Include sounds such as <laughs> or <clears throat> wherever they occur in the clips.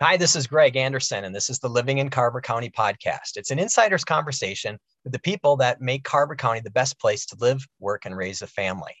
Hi, this is Greg Anderson, and this is the Living in Carver County podcast. It's an insider's conversation with the people that make Carver County the best place to live, work, and raise a family.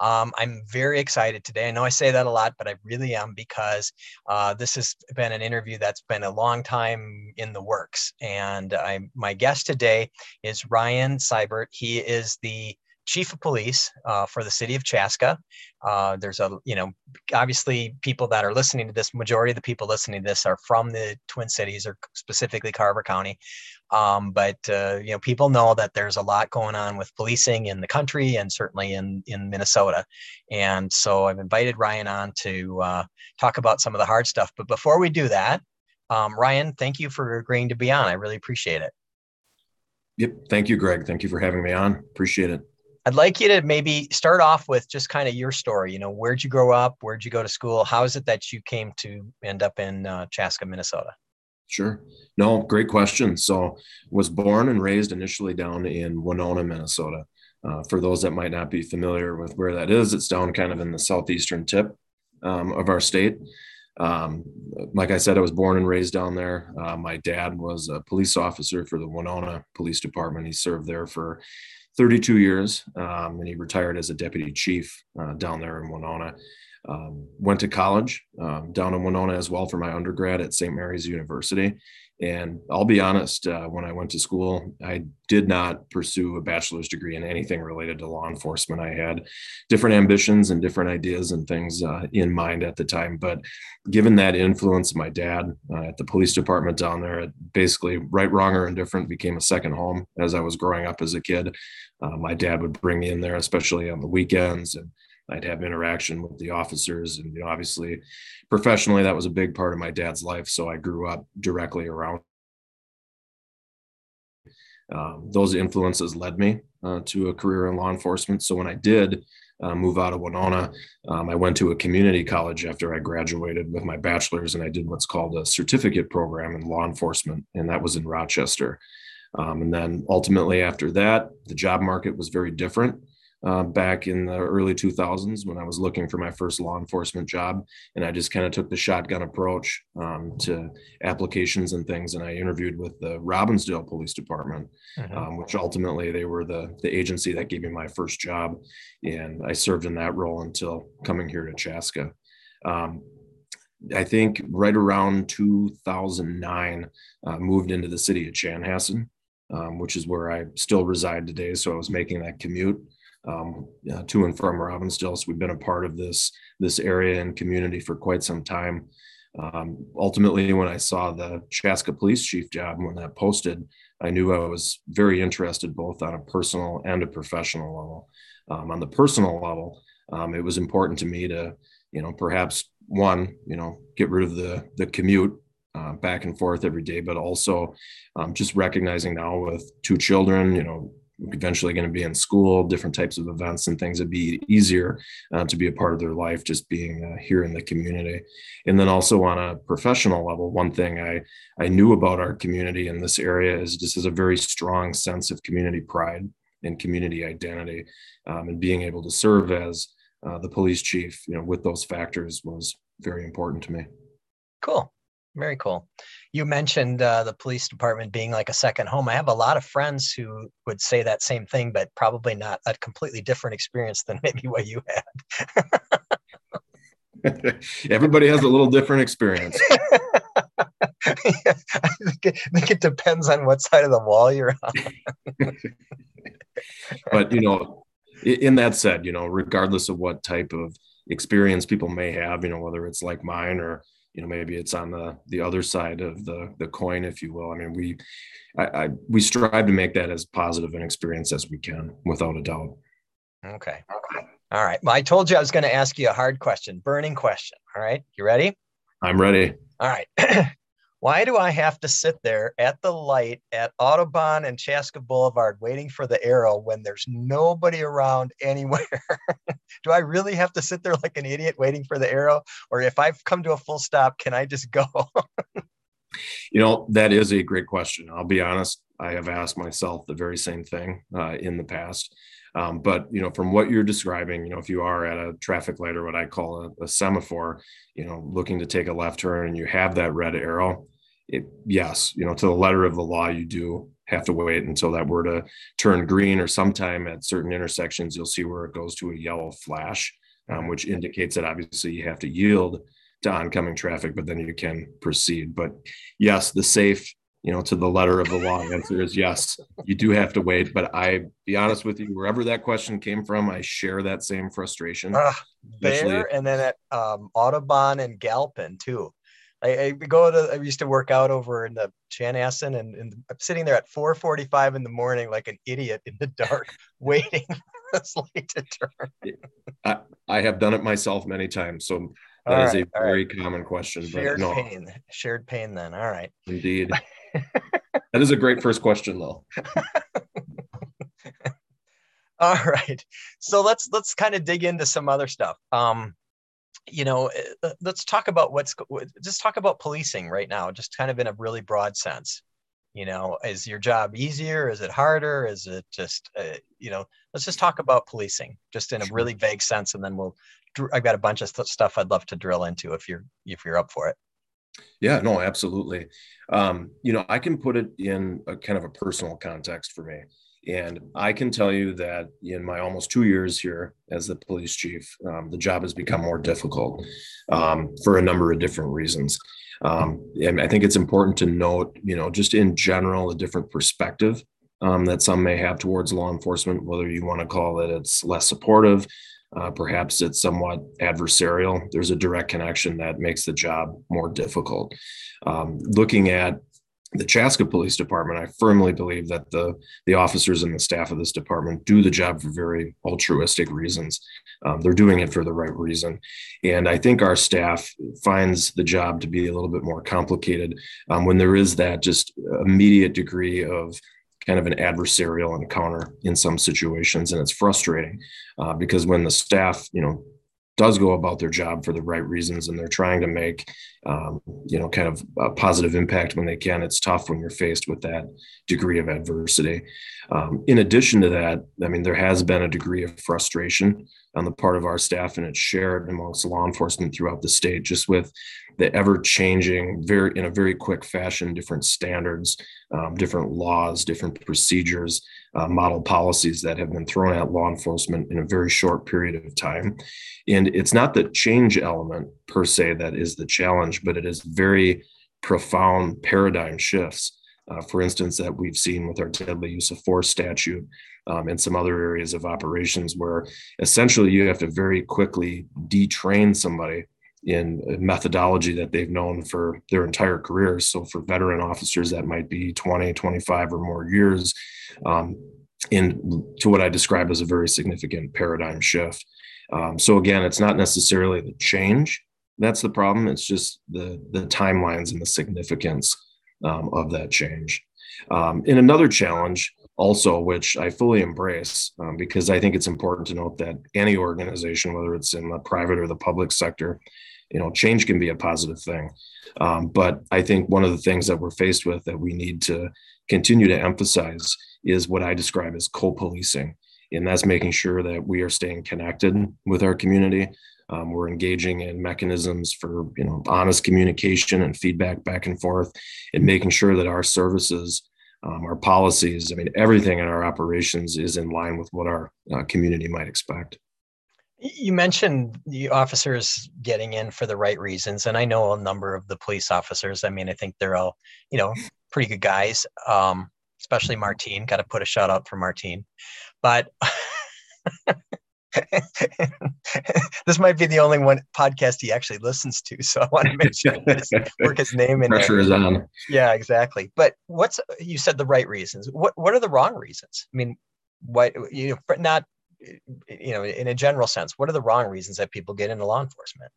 Um, I'm very excited today. I know I say that a lot, but I really am because uh, this has been an interview that's been a long time in the works. And I, my guest today is Ryan Seibert. He is the chief of police uh, for the city of Chaska. Uh, there's a, you know, obviously people that are listening to this, majority of the people listening to this are from the Twin Cities or specifically Carver County. Um, but, uh, you know, people know that there's a lot going on with policing in the country and certainly in, in Minnesota. And so I've invited Ryan on to uh, talk about some of the hard stuff. But before we do that, um, Ryan, thank you for agreeing to be on. I really appreciate it. Yep. Thank you, Greg. Thank you for having me on. Appreciate it. I'd like you to maybe start off with just kind of your story. You know, where'd you grow up? Where'd you go to school? How is it that you came to end up in uh, Chaska, Minnesota? Sure. No, great question. So, was born and raised initially down in Winona, Minnesota. Uh, for those that might not be familiar with where that is, it's down kind of in the southeastern tip um, of our state. Um, like I said, I was born and raised down there. Uh, my dad was a police officer for the Winona Police Department. He served there for 32 years, um, and he retired as a deputy chief uh, down there in Winona. Um, went to college um, down in Winona as well for my undergrad at St. Mary's University. And I'll be honest, uh, when I went to school, I did not pursue a bachelor's degree in anything related to law enforcement. I had different ambitions and different ideas and things uh, in mind at the time. But given that influence my dad uh, at the police department down there, basically, right, wrong, or indifferent, became a second home as I was growing up as a kid. Uh, my dad would bring me in there, especially on the weekends, and I'd have interaction with the officers. And you know, obviously, professionally, that was a big part of my dad's life. So I grew up directly around. Um, those influences led me uh, to a career in law enforcement. So when I did uh, move out of Winona, um, I went to a community college after I graduated with my bachelor's, and I did what's called a certificate program in law enforcement, and that was in Rochester. Um, and then ultimately, after that, the job market was very different. Uh, back in the early 2000s when I was looking for my first law enforcement job. And I just kind of took the shotgun approach um, to applications and things. And I interviewed with the Robbinsdale Police Department, mm-hmm. um, which ultimately they were the, the agency that gave me my first job. And I served in that role until coming here to Chaska. Um, I think right around 2009, uh, moved into the city of Chanhassen, um, which is where I still reside today. So I was making that commute um, to and from Robbinsdale. So we've been a part of this this area and community for quite some time. Um, ultimately, when I saw the Chaska Police Chief job when that posted, I knew I was very interested both on a personal and a professional level. Um, on the personal level, um, it was important to me to, you know, perhaps one, you know, get rid of the the commute uh, back and forth every day, but also um, just recognizing now with two children, you know, eventually going to be in school, different types of events and things. It'd be easier uh, to be a part of their life, just being uh, here in the community. And then also on a professional level, one thing I I knew about our community in this area is just as a very strong sense of community pride and community identity, um, and being able to serve as uh, the police chief, you know, with those factors was very important to me. Cool. Very cool. You mentioned uh, the police department being like a second home. I have a lot of friends who would say that same thing, but probably not a completely different experience than <laughs> maybe what you had. <laughs> Everybody has a little different experience. yeah, <laughs> I, think it, I think it depends on what side of the wall you're on. but you know, in that said, you know, regardless of what type of experience people may have, you know, whether it's like mine or you know maybe it's on the the other side of the the coin if you will. I mean we I, I we strive to make that as positive an experience as we can without a doubt. Okay. All right. Well i told you i was going to ask you a hard question burning question. All right? You ready? I'm ready. All right <clears throat> Why do I have to sit there at the light at Audubon and Chaska Boulevard waiting for the arrow when there's nobody around <laughs> anywhere? do I really have to sit there like an idiot waiting for the arrow? Or if I've come to a full stop, can I just go? <laughs> you know, that is a great question. I'll be honest, I have asked myself the very same thing uh, in the past. Um, but you know, from what you're describing, you know, if you are at a traffic light or what I call a, a semaphore, you know, looking to take a left turn and you have that red arrow, it, yes, you know, to the letter of the law, you do have to wait until that were to turn green or sometime at certain intersections, you'll see where it goes to a yellow flash, um, which indicates that obviously you have to yield to oncoming traffic, but then you can proceed. But yes, the safe, you know, to the letter of the law answer is yes, you do have to wait. But I be honest with you, wherever that question came from, I share that same frustration. Uh, there and then at um, Audubon and Galpin too. I, I, go to I used to work out over in the Chanhassen and, and I'm sitting there at 4:45 in the morning like an idiot in the dark <laughs> waiting for this light to turn. I, I have done it myself many times. So that all is right, a very right. common question. Shared no. pain. Shared pain then. All right. Indeed. <laughs> <laughs> that is a great first question though. <laughs> all right. So let's let's kind of dig into some other stuff. Um you know, uh, let's talk about what's just talk about policing right now, just kind of in a really broad sense. You know, is your job easier? Is it harder? Is it just, uh, you know, let's just talk about policing just in a really vague sense, and then we'll. I've got a bunch of stuff I'd love to drill into if you're if you're up for it. Yeah, no, absolutely. Um, you know, I can put it in a kind of a personal context for me. And I can tell you that in my almost two years here as the police chief, um, the job has become more difficult um, for a number of different reasons. Um, and I think it's important to note, you know, just in general, a different perspective um, that some may have towards law enforcement, whether you want to call it it's less supportive, uh, perhaps it's somewhat adversarial. There's a direct connection that makes the job more difficult. Um, looking at the Chaska Police Department, I firmly believe that the the officers and the staff of this department do the job for very altruistic reasons. Um, they're doing it for the right reason, and I think our staff finds the job to be a little bit more complicated um, when there is that just immediate degree of kind of an adversarial encounter in some situations, and it's frustrating uh, because when the staff, you know, does go about their job for the right reasons and they're trying to make um, you know kind of a positive impact when they can. It's tough when you're faced with that degree of adversity. Um, in addition to that i mean there has been a degree of frustration on the part of our staff and it's shared amongst law enforcement throughout the state just with the ever changing very in a very quick fashion different standards um, different laws different procedures uh, model policies that have been thrown at law enforcement in a very short period of time. And it's not the change element per se that is the challenge but it is very profound paradigm shifts uh, for instance that we've seen with our deadly use of force statute um, and some other areas of operations where essentially you have to very quickly detrain somebody in methodology that they've known for their entire career. So for veteran officers, that might be 20, 25 or more years um, in to what I describe as a very significant paradigm shift. Um, so again, it's not necessarily the change that's the problem. It's just the the timelines and the significance um, of that change. Um, and another challenge also, which I fully embrace, um, because I think it's important to note that any organization, whether it's in the private or the public sector, you know, change can be a positive thing. Um, but I think one of the things that we're faced with that we need to continue to emphasize is what I describe as co-policing, and that's making sure that we are staying connected with our community. Um, we're engaging in mechanisms for you know honest communication and feedback back and forth, and making sure that our services um, our policies, I mean, everything in our operations is in line with what our uh, community might expect. You mentioned the officers getting in for the right reasons, and I know a number of the police officers. I mean, I think they're all, you know, pretty good guys. Um, especially Martine. Got to put a shout out for Martine, but <laughs> <laughs> this might be the only one podcast he actually listens to, so I want to make sure his, <laughs> work his name in Pressure there. is on. Yeah, exactly. But what's you said the right reasons? What what are the wrong reasons? I mean, what you know, not you know, in a general sense, what are the wrong reasons that people get into law enforcement?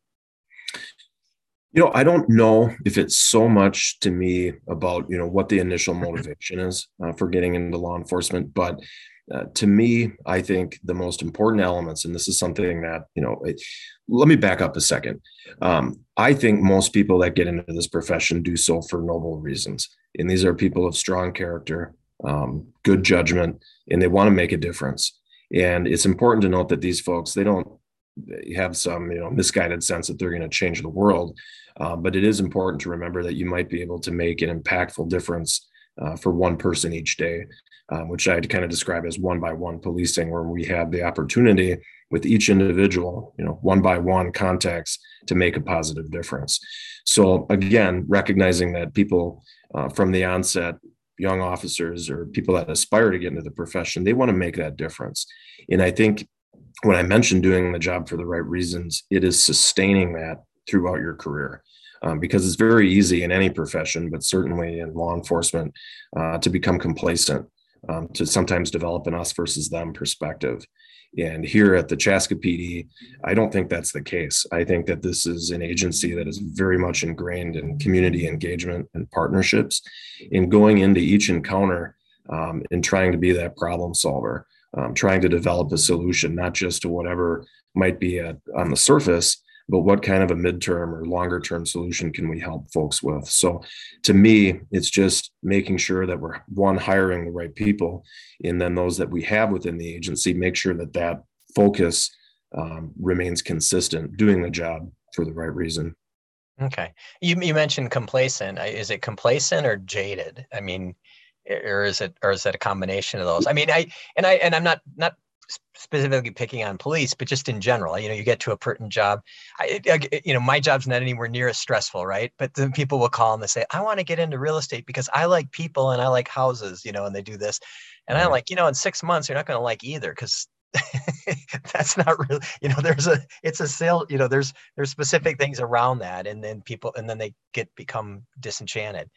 You know, I don't know if it's so much to me about you know what the initial motivation is uh, for getting into law enforcement, but uh, to me, I think the most important elements, and this is something that, you know, it, let me back up a second. Um, I think most people that get into this profession do so for noble reasons. And these are people of strong character, um, good judgment, and they want to make a difference. And it's important to note that these folks, they don't have some you know misguided sense that they're going to change the world uh, but it is important to remember that you might be able to make an impactful difference uh, for one person each day um, which i'd kind of describe as one by one policing where we have the opportunity with each individual you know one by one contacts to make a positive difference so again recognizing that people uh, from the onset young officers or people that aspire to get into the profession they want to make that difference and i think when I mentioned doing the job for the right reasons, it is sustaining that throughout your career. Um, because it's very easy in any profession, but certainly in law enforcement, uh, to become complacent, um, to sometimes develop an us versus them perspective. And here at the Chaska PD, I don't think that's the case. I think that this is an agency that is very much ingrained in community engagement and partnerships, in going into each encounter um, and trying to be that problem solver um, trying to develop a solution, not just to whatever might be at, on the surface, but what kind of a midterm or longer term solution can we help folks with? So to me, it's just making sure that we're one, hiring the right people, and then those that we have within the agency, make sure that that focus um, remains consistent, doing the job for the right reason. Okay. You, you mentioned complacent. Is it complacent or jaded? I mean, or is it or is it a combination of those i mean i and i and i'm not not specifically picking on police but just in general you know you get to a pertinent job. I, I, you know my job's not anywhere near as stressful right? But then people will call and they say i want to get into real estate because i like people and i like houses you know and they do this. And i'm mm-hmm. like you know in six months you're not going to like either because <laughs> that's not really you know there's a it's a sale you know there's there's specific things around that and then people and then they get become disenchanted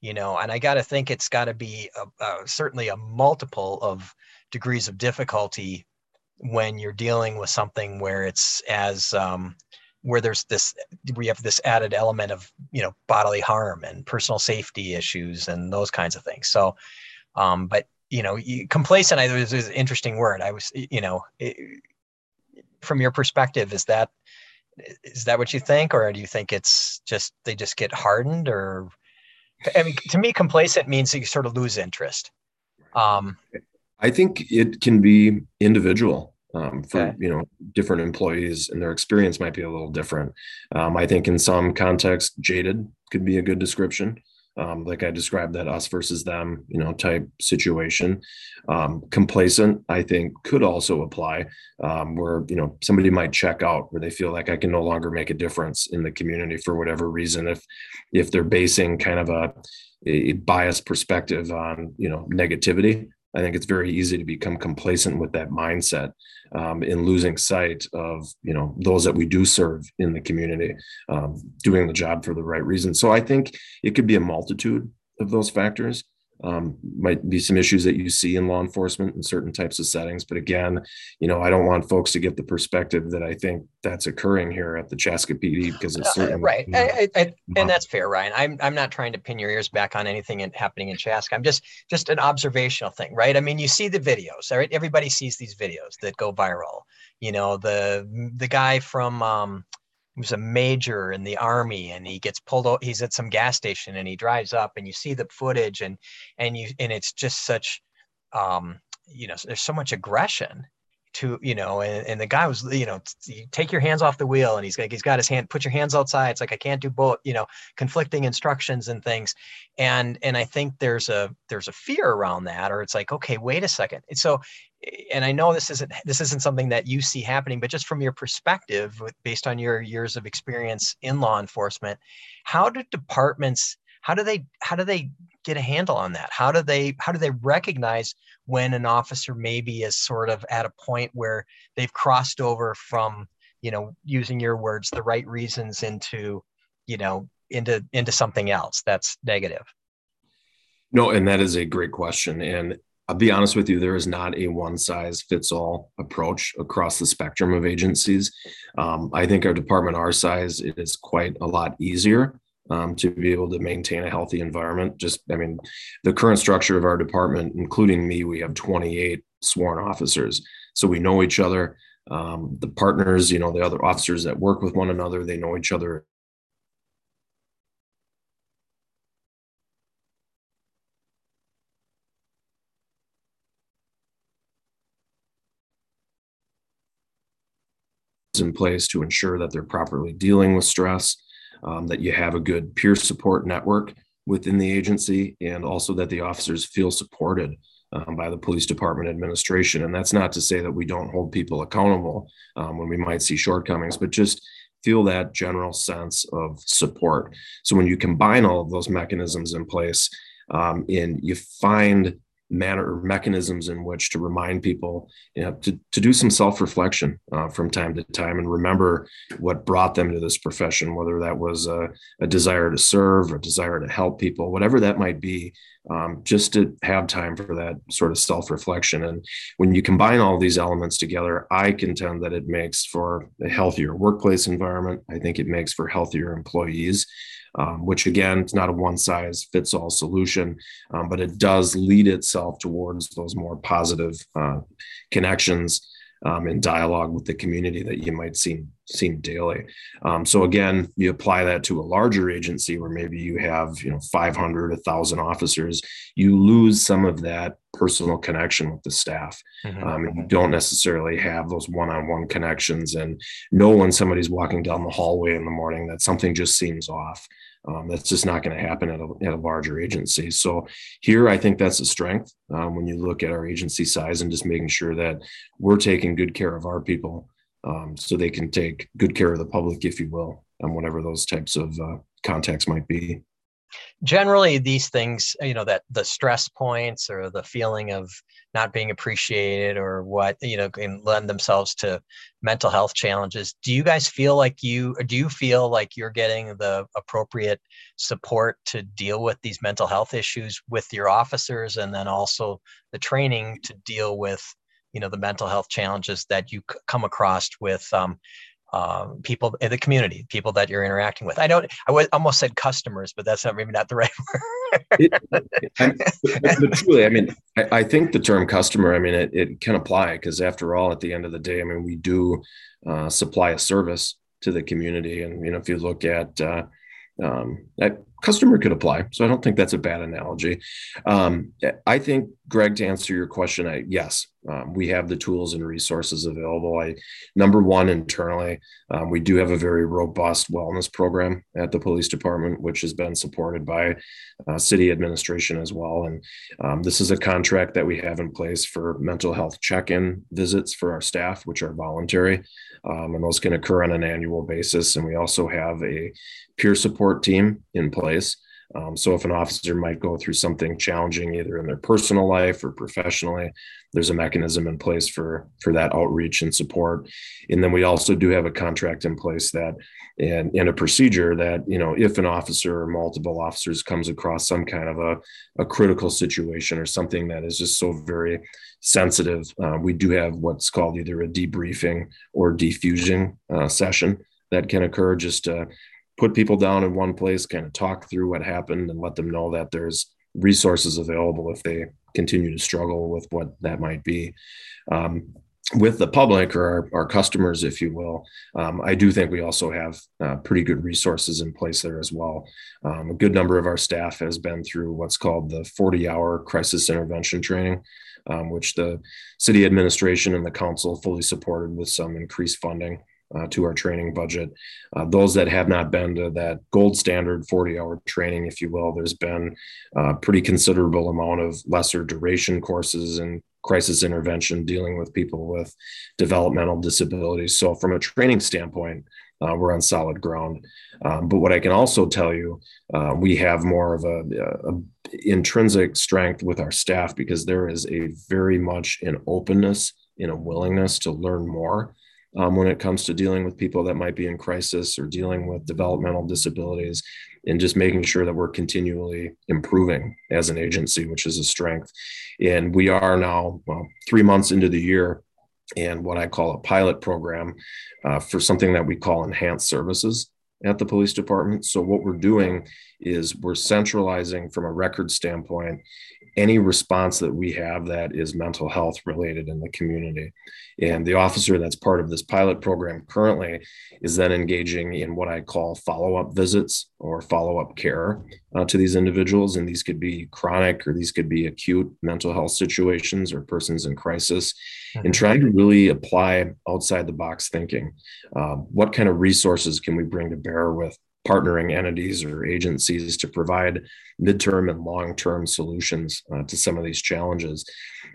you know? And i got to think it's got to be a, a, certainly a multiple of degrees of difficulty when you're dealing with something where it's as um, where there's this we have this added element of you know bodily harm and personal safety issues and those kinds of things. So um, but you know complacent i was an interesting word. I was you know it, from your perspective is that is that what you think? Or do you think it's just they just get hardened? Or I mean, to me, complacent means you sort of lose interest. Um, I think it can be individual um, for okay. you know different employees, and their experience might be a little different. Um, I think in some contexts, jaded could be a good description um, like I described that us versus them, you know, type situation. Um, complacent, I think, could also apply um, where you know somebody might check out where they feel like I can no longer make a difference in the community for whatever reason. If if they're basing kind of a, a biased perspective on you know negativity, I think it's very easy to become complacent with that mindset um, in losing sight of you know those that we do serve in the community, um, doing the job for the right reason. So I think it could be a multitude of those factors um, might be some issues that you see in law enforcement in certain types of settings. But again, you know, I don't want folks to get the perspective that I think that's occurring here at the Chaska PD because it's uh, right. You know, I, I, and that's fair, Ryan. I'm I'm not trying to pin your ears back on anything in, happening in Chaska. I'm just just an observational thing, right? I mean, you see the videos, right? Everybody sees these videos that go viral. You know, the the guy from um, he was a major in the army and he gets pulled out he's at some gas station and he drives up and you see the footage and and you and it's just such um you know there's so much aggression to you know and, and the guy was you know you take your hands off the wheel and he's like he's got his hand put your hands outside. It's like i can't do both you know conflicting instructions and things. And and i think there's a there's a fear around that or it's like okay wait a second. And so and I know this isn't this isn't something that you see happening, but just from your perspective, based on your years of experience in law enforcement, how do departments how do they how do they get a handle on that? How do they how do they recognize when an officer maybe is sort of at a point where they've crossed over from you know using your words the right reasons into you know into into something else that's negative no and that is a great question and I'll be honest with you, there is not a one size fits all approach across the spectrum of agencies. Um, I think our department, our size, it is quite a lot easier um, to be able to maintain a healthy environment. Just, I mean, the current structure of our department, including me, we have 28 sworn officers. So we know each other. Um, the partners, you know, the other officers that work with one another, they know each other in place to ensure that they're properly dealing with stress, um, that you have a good peer support network within the agency, and also that the officers feel supported um, by the police department administration. And that's not to say that we don't hold people accountable um, when we might see shortcomings, but just feel that general sense of support. So when you combine all of those mechanisms in place, um, and you find manner or mechanisms in which to remind people you know, to, to do some self-reflection uh, from time to time and remember what brought them to this profession whether that was a, a desire to serve a desire to help people whatever that might be um, just to have time for that sort of self-reflection. And when you combine all these elements together i contend that it makes for a healthier workplace environment. I think it makes for healthier employees um, which again, it's not a one size fits all solution, um, but it does lead itself towards those more positive uh, connections um, in dialogue with the community that you might see seen daily. Um, so again, you apply that to a larger agency where maybe you have you know 500, 1,000 officers, you lose some of that personal connection with the staff. Mm-hmm. Um, you don't necessarily have those one-on-one connections and know when somebody's walking down the hallway in the morning that something just seems off. Um, that's just not going to happen at a, at a, larger agency. So here, I think that's a strength um, when you look at our agency size and just making sure that we're taking good care of our people um, so they can take good care of the public, if you will, and whatever those types of uh, contacts might be. Generally, these things, you know, that the stress points or the feeling of not being appreciated or what, you know, can lend themselves to mental health challenges. Do you guys feel like you, do you feel like you're getting the appropriate support to deal with these mental health issues with your officers and then also the training to deal with you know the mental health challenges that you come across with um, uh, people in the community, people that you're interacting with. I don't. I would almost said customers, but that's not maybe not the right <laughs> word. it, but, but truly, I mean, I, I, think the term customer. I mean, it, it can apply because after all, at the end of the day, I mean, we do uh, supply a service to the community, and you know, if you look at uh, um, that customer could apply. So I don't think that's a bad analogy. Um, I think, Greg, to answer your question, I, yes, um, we have the tools and resources available. I, number one, internally, um, we do have a very robust wellness program at the police department, which has been supported by uh, city administration as well. And um, this is a contract that we have in place for mental health check-in visits for our staff, which are voluntary, um, and those can occur on an annual basis. And we also have a peer support team in place. Um, so if an officer might go through something challenging, either in their personal life or professionally, there's a mechanism in place for for that outreach and support. And then we also do have a contract in place that and, and a procedure that you know if an officer or multiple officers comes across some kind of a, a critical situation or something that is just so very sensitive, uh, we do have what's called either a debriefing or defusing uh, session that can occur just to put people down in one place, kind of talk through what happened and let them know that there's resources available if they continue to struggle with what that might be. Um, with the public or our, our, customers, if you will, um, I do think we also have uh, pretty good resources in place there as well. Um, a good number of our staff has been through what's called the 40 hour crisis intervention training, um, which the city administration and the council fully supported with some increased funding uh, to our training budget. Uh, those that have not been to that gold standard 40 hour training, if you will, there's been a uh, pretty considerable amount of lesser duration courses and crisis intervention dealing with people with developmental disabilities. So, from a training standpoint, uh, we're on solid ground. Um, but what I can also tell you, uh, we have more of a, a, intrinsic strength with our staff because there is a very much an openness in a willingness to learn more um, when it comes to dealing with people that might be in crisis or dealing with developmental disabilities and just making sure that we're continually improving as an agency, which is a strength. And we are now well, three months into the year and what I call a pilot program uh, for something that we call enhanced services at the police department. So, what we're doing is we're centralizing from a record standpoint any response that we have that is mental health related in the community. And the officer that's part of this pilot program currently is then engaging in what I call follow up visits or follow up care uh, to these individuals. And these could be chronic or these could be acute mental health situations or persons in crisis, mm-hmm. and trying to really apply outside the box thinking. Uh, what kind of resources can we bring to bear with partnering entities or agencies to provide midterm and long-term solutions uh, to some of these challenges.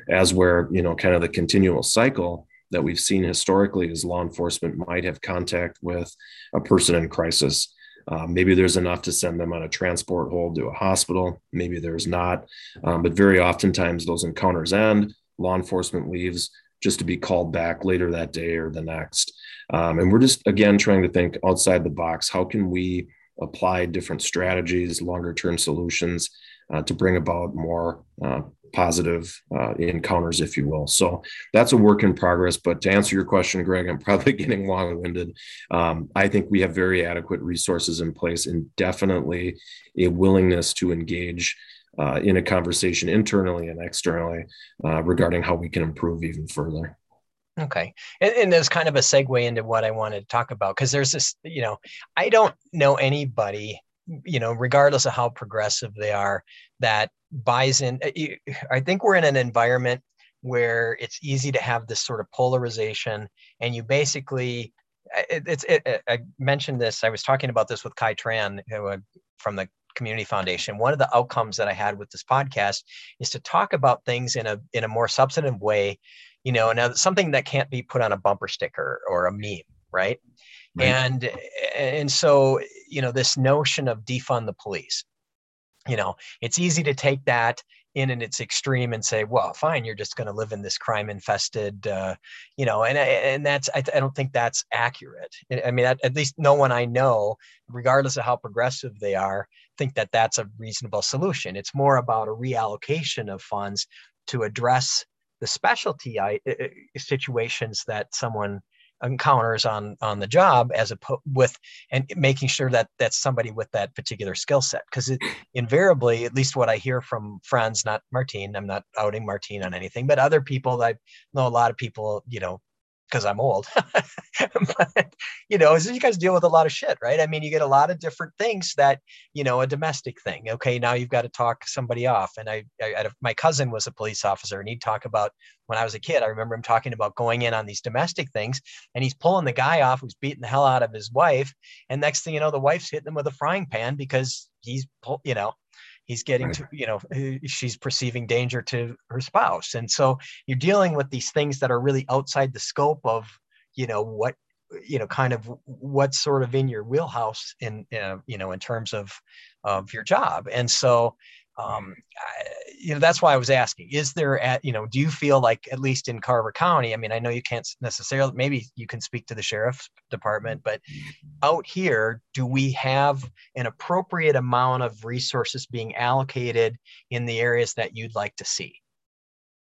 As where you know kind of the continual cycle that we've seen historically is law enforcement might have contact with a person in crisis. Uh, maybe there's enough to send them on a transport hold to a hospital. Maybe there's not. Um, but very oftentimes those encounters end law enforcement leaves just to be called back later that day or the next. Um, and we're just, again, trying to think outside the box. How can we apply different strategies, longer term solutions uh, to bring about more uh, positive uh, encounters, if you will? So that's a work in progress. But to answer your question, Greg, I'm <laughs> probably getting long winded. Um, I think we have very adequate resources in place and definitely a willingness to engage uh, in a conversation internally and externally uh, regarding how we can improve even further. Okay. And, and there's kind of a segue into what I wanted to talk about because there's this, you know, I don't know anybody, you know, regardless of how progressive they are, that buys in. Uh, I think we're in an environment where it's easy to have this sort of polarization and you basically it, it's it, I mentioned this. I was talking about this with Kai Tran uh, from the Community Foundation, one of the outcomes that I had with this podcast is to talk about things in a in a more substantive way, you know, now something that can't be put on a bumper sticker or a meme, right? right? And and so you know this notion of defund the police, you know, it's easy to take that in in its extreme and say, well, fine, you're just going to live in this crime infested, uh, you know, and and that's I, I, don't think that's accurate. I mean, at, at, least no one I know, regardless of how progressive they are, think that that's a reasonable solution. It's more about a reallocation of funds to address the specialty situations that someone encounters on on the job as a with and making sure that that's somebody with that particular skill set. Because invariably at least what i hear from friends not martine i'm not outing martine on anything but other people i know a lot of people you know because I'm old. <laughs> but, you know, as you guys deal with a lot of shit, right? I mean, you get a lot of different things that, you know, a domestic thing. Okay, now you've got to talk somebody off. And I, I, my cousin was a police officer, and he'd talk about when I was a kid. I remember him talking about going in on these domestic things, and he's pulling the guy off who's beating the hell out of his wife. And next thing you know, the wife's hitting him with a frying pan because he's, you know, he's getting right. to you know she's perceiving danger to her spouse. And so you're dealing with these things that are really outside the scope of you know what you know kind of what's sort of in your wheelhouse in uh, you know in terms of of your job. And so um, you know that's why i was asking is there at you know do you feel like at least in carver county i mean i know you can't necessarily maybe you can speak to the sheriff's department but out here do we have an appropriate amount of resources being allocated in the areas that you'd like to see?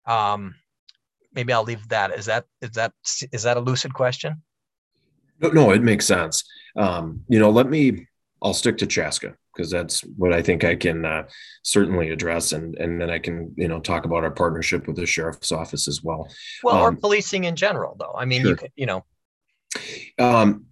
Um, maybe i'll leave that. Is that is that is that a lucid question? No, no it makes sense. Um, you know let me i'll stick to chaska because that's what I think I can uh, certainly address, and and then I can you know talk about our partnership with the sheriff's office as well. Well, um, or policing in general, though. I mean, sure. you could, you know. Um,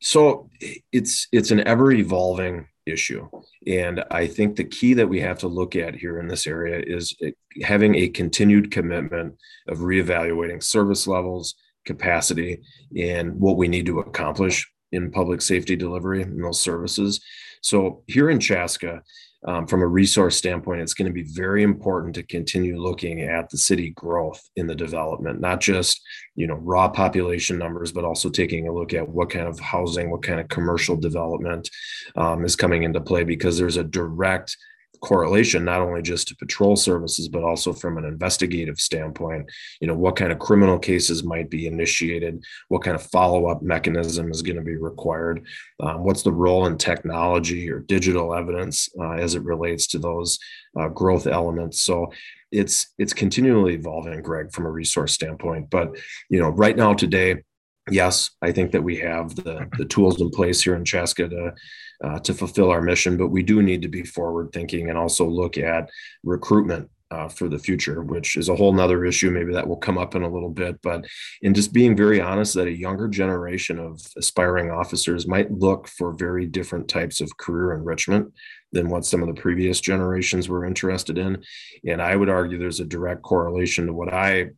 so it's it's an ever evolving issue, and I think the key that we have to look at here in this area is having a continued commitment of reevaluating service levels, capacity, and what we need to accomplish in public safety delivery and those services. So here in Chaska, um, from a resource standpoint, it's going to be very important to continue looking at the city growth in the development, not just you know raw population numbers, but also taking a look at what kind of housing, what kind of commercial development um, is coming into play, because there's a direct correlation not only just to patrol services but also from an investigative standpoint. You know what kind of criminal cases might be initiated? What kind of follow-up mechanism is going to be required? Um, what's the role in technology or digital evidence uh, as it relates to those uh, growth elements? So it's it's continually evolving greg from a resource standpoint. But you know right now today yes, I think that we have the, the tools in place here in Chaska to, uh, to fulfill our mission, but we do need to be forward thinking and also look at recruitment uh, for the future, which is a whole nother issue. Maybe that will come up in a little bit. But in just being very honest, that a younger generation of aspiring officers might look for very different types of career enrichment than what some of the previous generations were interested in. And I would argue there's a direct correlation to what I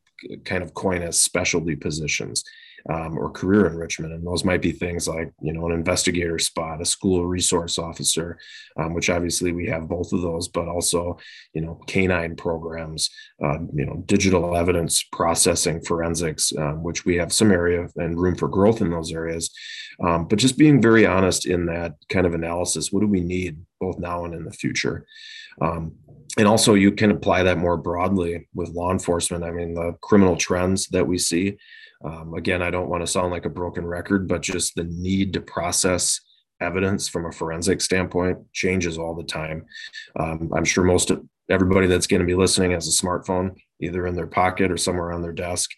kind of coin as specialty positions um, or career enrichment. And those might be things like, you know, an investigator spot, a school resource officer, um, which obviously we have both of those, but also, you know, canine programs, uh, you know, digital evidence processing, forensics, um, which we have some area and room for growth in those areas. Um, but just being very honest in that kind of analysis, what do we need both now and in the future? Um, and also you can apply that more broadly with law enforcement i mean the criminal trends that we see um, again, I don't want to sound like a broken record, but just the need to process evidence from a forensic standpoint changes all the time. Um, I'm sure most of everybody that's going to be listening has a smartphone, either in their pocket or somewhere on their desk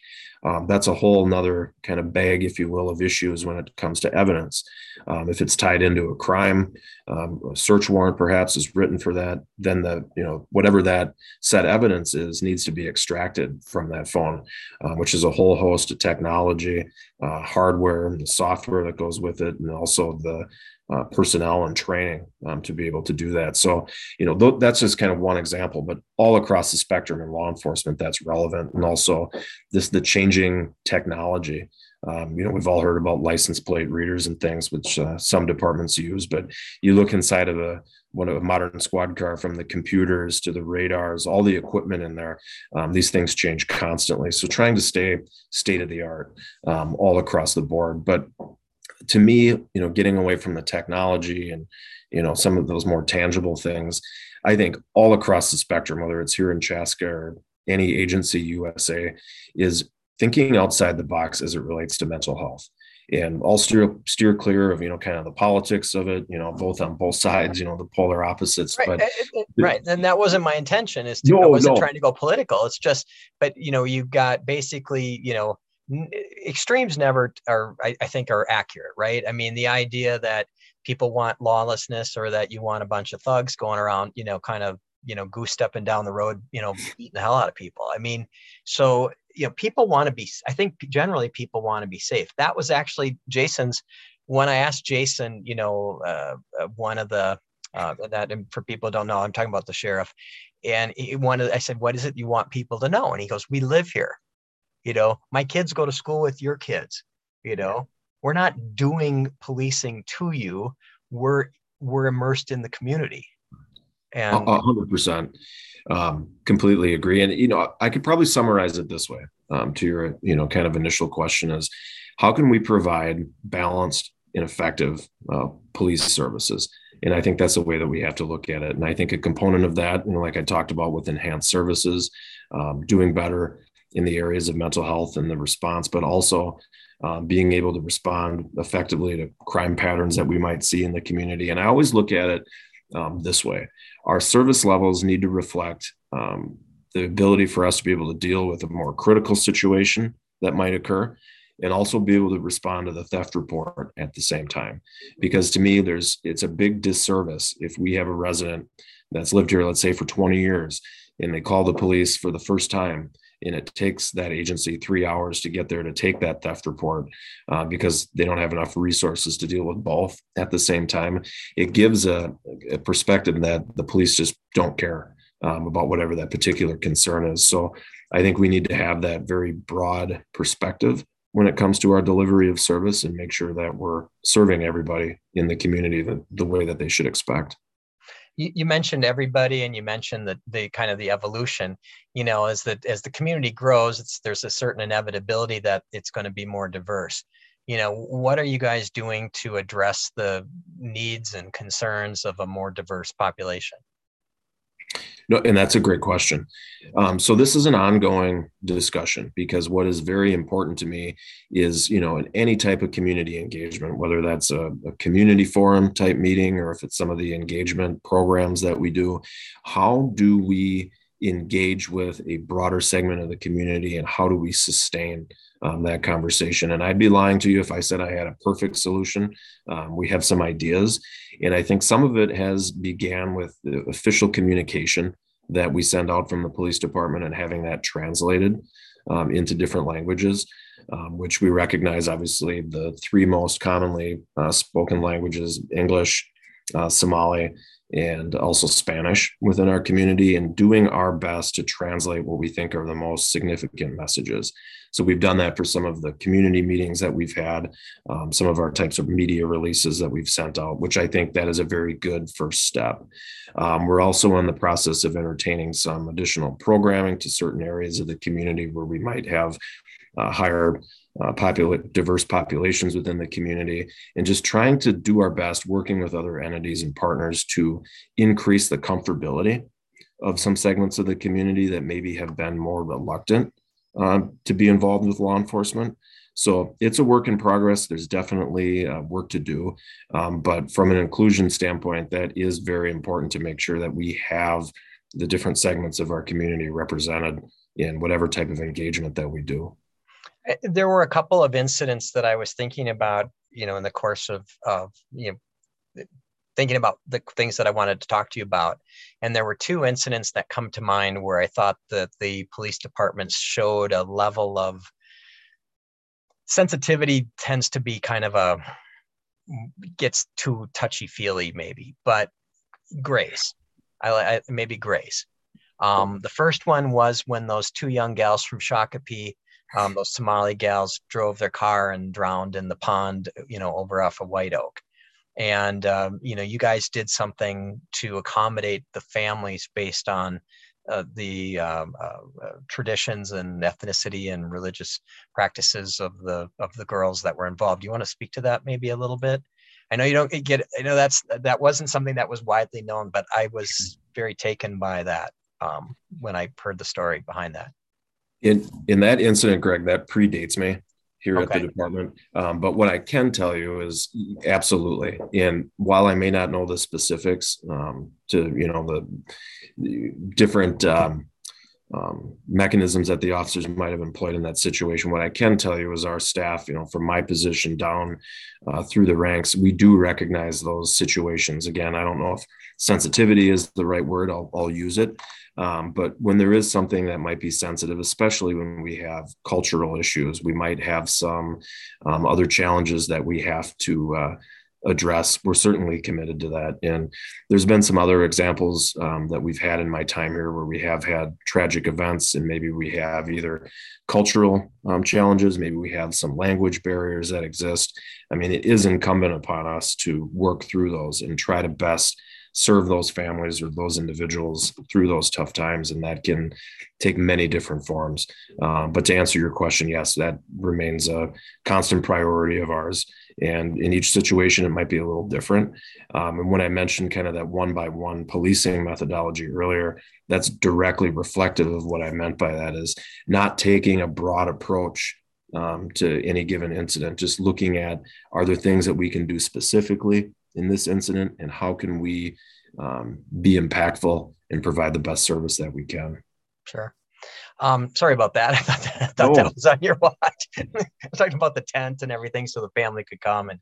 um, that's a whole nother kind of bag, if you will, of issues when it comes to evidence. Um, if it's tied into a crime, um, a search warrant perhaps is written for that, then the you know whatever that set evidence is needs to be extracted from that phone, uh, which is a whole host of technology, uh, hardware, and the software that goes with it, and also the uh, personnel and training um, to be able to do that. So, you know, th- that's just kind of one example, but all across the spectrum in law enforcement, that's relevant. And also, this the changing technology. Um, you know, we've all heard about license plate readers and things, which uh, some departments use. But you look inside of a one of a modern squad car, from the computers to the radars, all the equipment in there. Um, these things change constantly. So, trying to stay state of the art um, all across the board, but to me, you know, getting away from the technology and, you know, some of those more tangible things, I think all across the spectrum, whether it's here in Chaska or any agency USA, is thinking outside the box as it relates to mental health. And I'll steer steer clear of you know kind of the politics of it, you know, both on both sides, you know, the polar opposites. Right, but right, and that wasn't my intention. Is to no, I wasn't no. trying to go political. It's just, but you know, you've got basically, you know, extremes never are I, I, think are accurate right? I mean the idea that people want lawlessness or that you want a bunch of thugs going around you know kind of you know goose stepping down the road you know <laughs> beating the hell out of people. I mean so you know people want to be i think generally people want to be safe. That was actually jason's when i asked jason you know uh, uh one of the uh, that for people who don't know i'm talking about the sheriff and he wanted i said what is it you want people to know? And he goes we live here you know my kids go to school with your kids you know? We're not doing policing to you. We're we're immersed in the community. And 100% um, completely agree. And you know i could probably summarize it this way um, to your you know kind of initial question is how can we provide balanced and effective uh, police services? And i think that's the way that we have to look at it. And i think a component of that you know like i talked about with enhanced services um, doing better in the areas of mental health and the response, but also um, being able to respond effectively to crime patterns that we might see in the community. And I always look at it um, this way our service levels need to reflect um, the ability for us to be able to deal with a more critical situation that might occur and also be able to respond to the theft report at the same time because to me there's it's a big disservice if we have a resident that's lived here let's say for 20 years and they call the police for the first time and it takes that agency three hours to get there to take that theft report uh, because they don't have enough resources to deal with both at the same time. It gives a, a perspective that the police just don't care um, about whatever that particular concern is. So I think we need to have that very broad perspective when it comes to our delivery of service and make sure that we're serving everybody in the community the, the way that they should expect you, you mentioned everybody and you mentioned the, the kind of the evolution you know as the as the community grows there's a certain inevitability that it's going to be more diverse. You know what are you guys doing to address the needs and concerns of a more diverse population no, and that's a great question. Um, so this is an ongoing discussion because what is very important to me is, you know, in any type of community engagement, whether that's a, a community forum type meeting or if it's some of the engagement programs that we do, how do we engage with a broader segment of the community and how do we sustain um, that conversation. And i'd be lying to you if i said i had a perfect solution. Um, we have some ideas. And i think some of it has began with the official communication that we send out from the police department and having that translated um, into different languages, um, which we recognize obviously the three most commonly uh, spoken languages English, uh, Somali, and also Spanish within our community, and doing our best to translate what we think are the most significant messages. So we've done that for some of the community meetings that we've had, um, some of our types of media releases that we've sent out, which I think that is a very good first step. Um, we're also in the process of entertaining some additional programming to certain areas of the community where we might have uh, higher uh, diverse populations within the community and just trying to do our best working with other entities and partners to increase the comfortability of some segments of the community that maybe have been more reluctant um, to be involved with law enforcement. So it's a work in progress. There's definitely uh, work to do. Um, but from an inclusion standpoint, that is very important to make sure that we have the different segments of our community represented in whatever type of engagement that we do. Eh, there were a couple of incidents that I was thinking about, you know, in the course of, of you know, thinking about the things that I wanted to talk to you about. And there were two incidents that come to mind where I thought that the police departments showed a level of sensitivity tends to be kind of a gets too touchy feely maybe, but grace. I, I maybe grace. Um, the first one was when those two young gals from Shakopee um, those Somali gals drove their car and drowned in the pond, you know, over off of White Oak. And, um, you know, you guys did something to accommodate the families based on uh, the um, uh, uh, traditions and ethnicity and religious practices of the of the girls that were involved. Do you want to speak to that maybe a little bit? I know you don't get. I know that's that wasn't something that was widely known, but I was very taken by that um, when I heard the story behind that. In in that incident, Greg, that predates me here okay. at the department. Um, but what I can tell you is absolutely. And while I may not know the specifics um, to you know the different um, um, mechanisms that the officers might have employed in that situation. What I can tell you is our staff, you know, from my position down uh, through the ranks, we do recognize those situations. Again, I don't know if sensitivity is the right word. I'll, I'll use it. Um, but when there is something that might be sensitive, especially when we have cultural issues, we might have some um, other challenges that we have to uh, address. We're certainly committed to that. And there's been some other examples um, that we've had in my time here where we have had tragic events, and maybe we have either cultural um, challenges, maybe we have some language barriers that exist. I mean, it is incumbent upon us to work through those and try to best serve those families or those individuals through those tough times and that can take many different forms. Um, but to answer your question yes that remains a constant priority of ours. And in each situation it might be a little different. Um, and when i mentioned kind of that one by one policing methodology earlier that's directly reflective of what i meant by that is not taking a broad approach um, to any given incident just looking at are there things that we can do specifically in this incident and how can we um, be impactful and provide the best service that we can. Sure. Um, sorry about that. <laughs> I thought, that, I thought that was on your watch. <laughs> I was talking about the tent and everything, so the family could come, and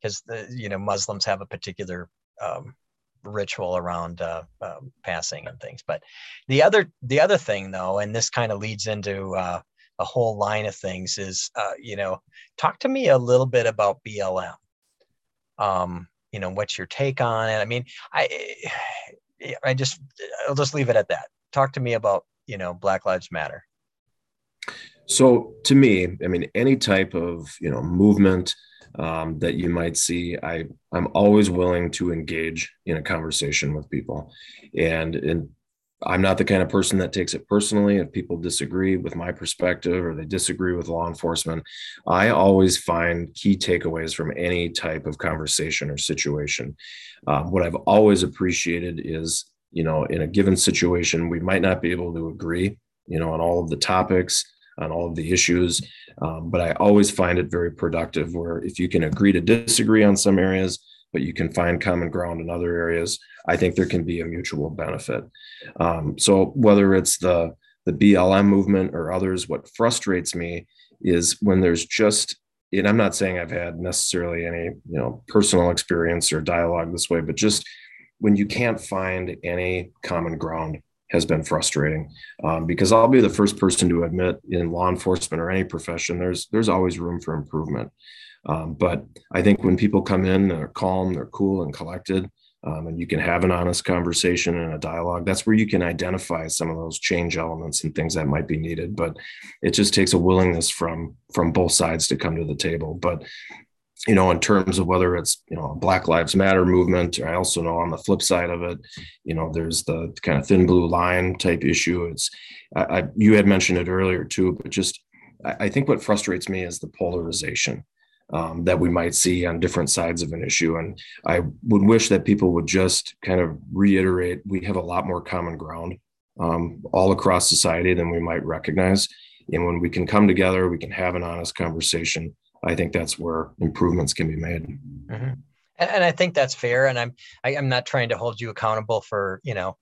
because the you know Muslims have a particular um, ritual around uh, uh, passing and things. But the other the other thing, though, and this kind of leads into uh, a whole line of things, is uh, you know, talk to me a little bit about BLM. Um, you know what's your take on it? I mean i i just i'll just leave it at that. Talk to me about you know black lives matter. So to me i mean any type of you know movement um, that you might see i i'm always willing to engage in a conversation with people. And and I'm not the kind of person that takes it personally. If people disagree with my perspective or they disagree with law enforcement, I always find key takeaways from any type of conversation or situation. Um, what I've always appreciated is, you know, in a given situation, we might not be able to agree, you know, on all of the topics, on all of the issues, um, but I always find it very productive where if you can agree to disagree on some areas, but you can find common ground in other areas. I think there can be a mutual benefit. Um, so whether it's the the BLM movement or others, what frustrates me is when there's just and I'm not saying I've had necessarily any you know personal experience or dialogue this way, but just when you can't find any common ground has been frustrating um, because I'll be the first person to admit in law enforcement or any profession, there's there's always room for improvement. Um, but I think when people come in, they're calm, they're cool and collected, um, and you can have an honest conversation and a dialogue. That's where you can identify some of those change elements and things that might be needed. But it just takes a willingness from from both sides to come to the table. But you know, in terms of whether it's, you know, a Black Lives Matter movement, I also know on the flip side of it, you know, there's the kind of thin blue line type issue. It's, I, I you had mentioned it earlier too, but just, I, I think what frustrates me is the polarization um, that we might see on different sides of an issue. And I would wish that people would just kind of reiterate we have a lot more common ground um, all across society than we might recognize. And when we can come together, we can have an honest conversation I think that's where improvements can be made. Mm-hmm. And, and, I think that's fair. And I'm I, am i am not trying to hold you accountable for you know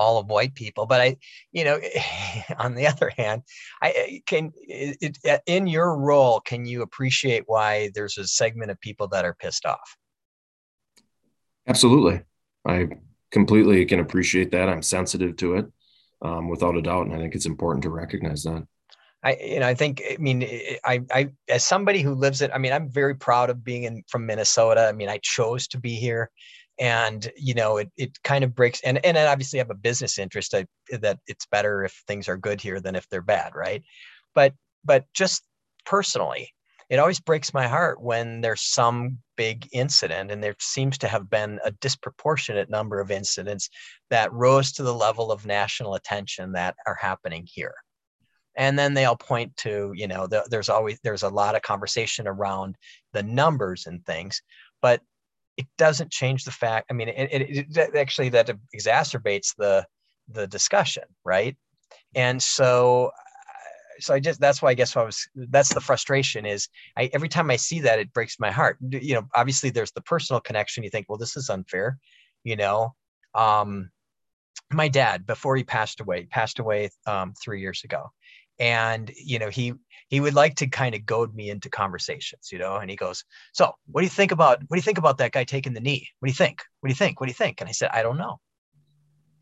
all of white people, but I you know <laughs> on the other hand, I can it, it, in your role can you appreciate why there's a segment of people that are pissed off? Absolutely, I completely can appreciate that. I'm sensitive to it, um, without a doubt, and I think it's important to recognize that. I, you know, I think, I mean, I, I, as somebody who lives it, I mean, I'm very proud of being in from Minnesota. I mean, I chose to be here and, you know, it, it kind of breaks, and, and I obviously have a business interest I, that it's better if things are good here than if they're bad. Right. But, but just personally, it always breaks my heart when there's some big incident and there seems to have been a disproportionate number of incidents that rose to the level of national attention that are happening here and then they'll point to you know the, there's always there's a lot of conversation around the numbers and things but it doesn't change the fact i mean it, it, it actually that exacerbates the the discussion right and so so I just that's why I guess I was that's the frustration is I every time I see that it breaks my heart. You know, obviously there's the personal connection. You think, well, this is unfair, you know. Um, my dad, before he passed away, passed away um, three years ago, and you know he he would like to kind of goad me into conversations you know and he goes so what do you think about what do you think about that guy taking the knee? What do you think? What do you think? What do you think? And i said i don't know.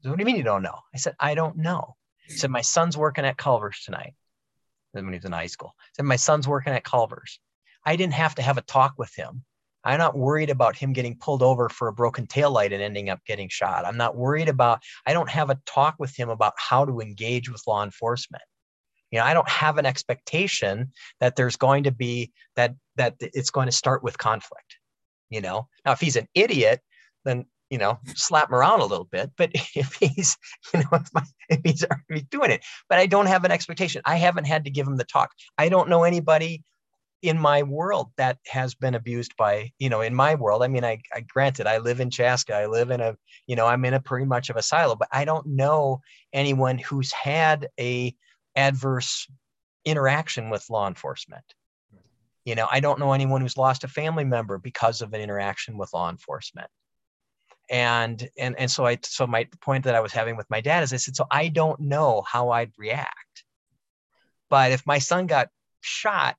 Said, what do you mean you don't know? I said i don't know. He said my son's working at culver's tonight. Then when he was in high school. I said my son's working at culver's. I didn't have to have a talk with him. I'm not worried about him getting pulled over for a broken tail light and ending up getting shot. I'm not worried about, I don't have a talk with him about how to engage with law enforcement you know i don't have an expectation that there's going to be that that it's going to start with conflict you know? Now if he's an idiot then you know slap him around a little bit but <laughs> if he's you know if, my, if he's already doing it. But i don't have an expectation. I haven't had to give him the talk. I don't know anybody in my world that has been abused by you know in my world. I mean I, I granted i live in chaska. I live in a you know i'm in a pretty much of a silo but i don't know anyone who's had a adverse interaction with law enforcement. You know, I don't know anyone who's lost a family member because of an interaction with law enforcement. And and and so I so my point that I was having with my dad is I said, so I don't know how I'd react. But if my son got shot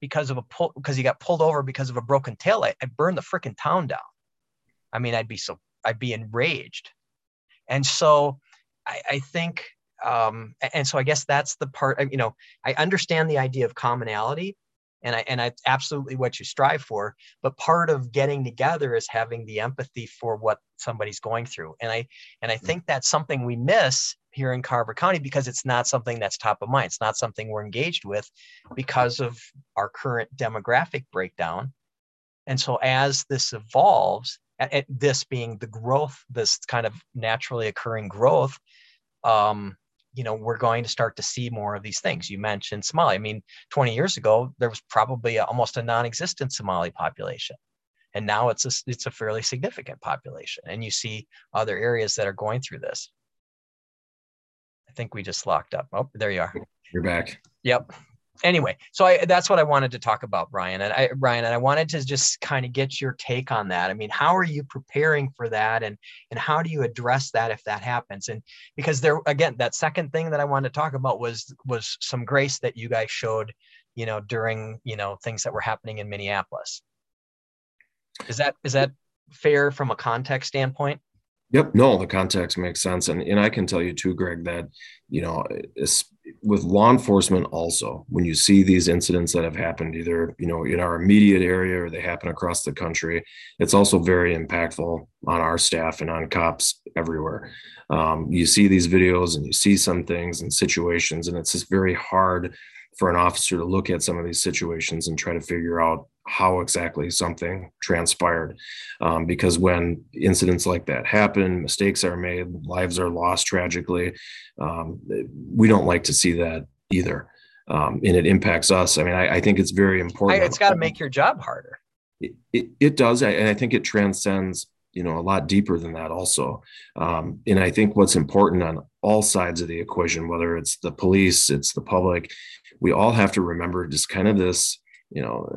because of a pull because he got pulled over because of a broken taillight, I'd burn the freaking town down. I mean, I'd be so I'd be enraged. And so I, I think um, and so I guess that's the part. You know, I understand the idea of commonality, and I and I absolutely what you strive for. But part of getting together is having the empathy for what somebody's going through, and I and I mm. think that's something we miss here in Carver County because it's not something that's top of mind. It's not something we're engaged with because of our current demographic breakdown. And so as this evolves, at, this being the growth, this kind of naturally occurring growth, um, you know we're going to start to see more of these things. You mentioned somali. I mean 20 years ago there was probably a, almost a non-existent somali population and now it's a, it's a fairly significant population and you see other areas that are going through this. I think we just locked up. Oh there you are. You're back. Yep anyway, so I, that's what I wanted to talk about, Brian. And I, Brian, and I wanted to just kind of get your take on that. I mean, how are you preparing for that, and and how do you address that if that happens? And because there, again, that second thing that I wanted to talk about was was some grace that you guys showed, you know, during you know things that were happening in Minneapolis. Is that is that fair from a context standpoint? Yep. No, the context makes sense. And, and I can tell you too, Greg, that, you know, with law enforcement also, when you see these incidents that have happened either, you know, in our immediate area or they happen across the country, it's also very impactful on our staff and on cops everywhere. Um, you see these videos and you see some things and situations, and it's just very hard for an officer to look at some of these situations and try to figure out how exactly something transpired. Um, because when incidents like that happen, mistakes are made, lives are lost tragically. Um, we don't like to see that either. Um, and it impacts us. I mean, I, I think it's very important. It's got to make your job harder. It, it, it does. And I think it transcends you know a lot deeper than that also um, and i think what's important on all sides of the equation whether it's the police it's the public we all have to remember just kind of this you know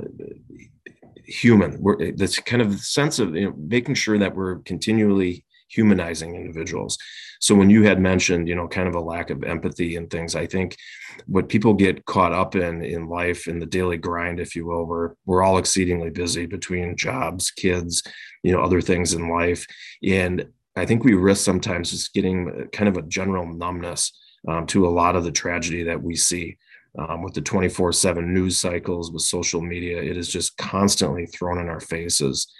human we're this kind of sense of you know, making sure that we're continually humanizing individuals. So when you had mentioned you know kind of a lack of empathy and things i think what people get caught up in in life in the daily grind if you will we're we're all exceedingly busy between jobs kids you know other things in life. And i think we risk sometimes just getting kind of a general numbness um, to a lot of the tragedy that we see um, with the 24 7 news cycles, with social media, it is just constantly thrown in our faces.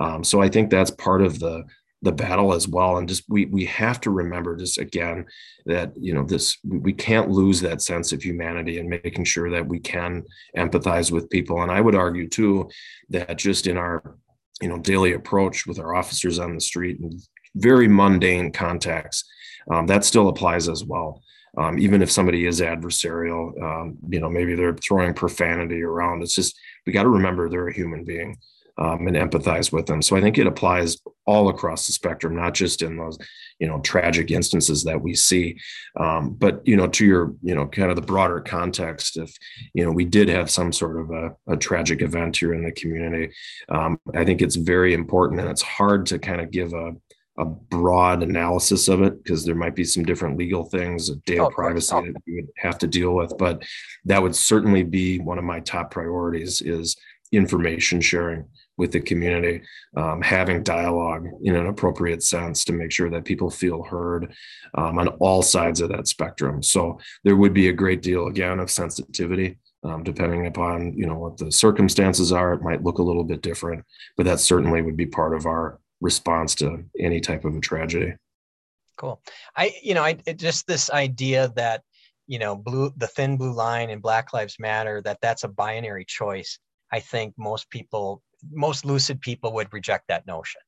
Um, so I think that's part of the the battle as well. And just we we have to remember just again that you know this we can't lose that sense of humanity and making sure that we can empathize with people. And i would argue too that just in our you know daily approach with our officers on the street and very mundane contacts um, that still applies as well um, even if somebody is adversarial, um, you know, maybe they're throwing profanity around. It's just we got to remember they're a human being um, and empathize with them. So I think it applies all across the spectrum, not just in those, you know, tragic instances that we see, um, but you know, to your, you know, kind of the broader context. If you know we did have some sort of a, a tragic event here in the community, um, I think it's very important, and it's hard to kind of give a a broad analysis of it because there might be some different legal things, of data oh, privacy oh. that you would have to deal with. But that would certainly be one of my top priorities is information sharing with the community, um, having dialogue in an appropriate sense to make sure that people feel heard um, on all sides of that spectrum. So there would be a great deal again of sensitivity. Um, depending upon you know what the circumstances are, it might look a little bit different, but that certainly would be part of our response to any type of a tragedy. Cool. I, you know, I it, just this idea that, you know, blue, the thin blue line and Black Lives Matter, that that's a binary choice. I think most people, most lucid people would reject that notion.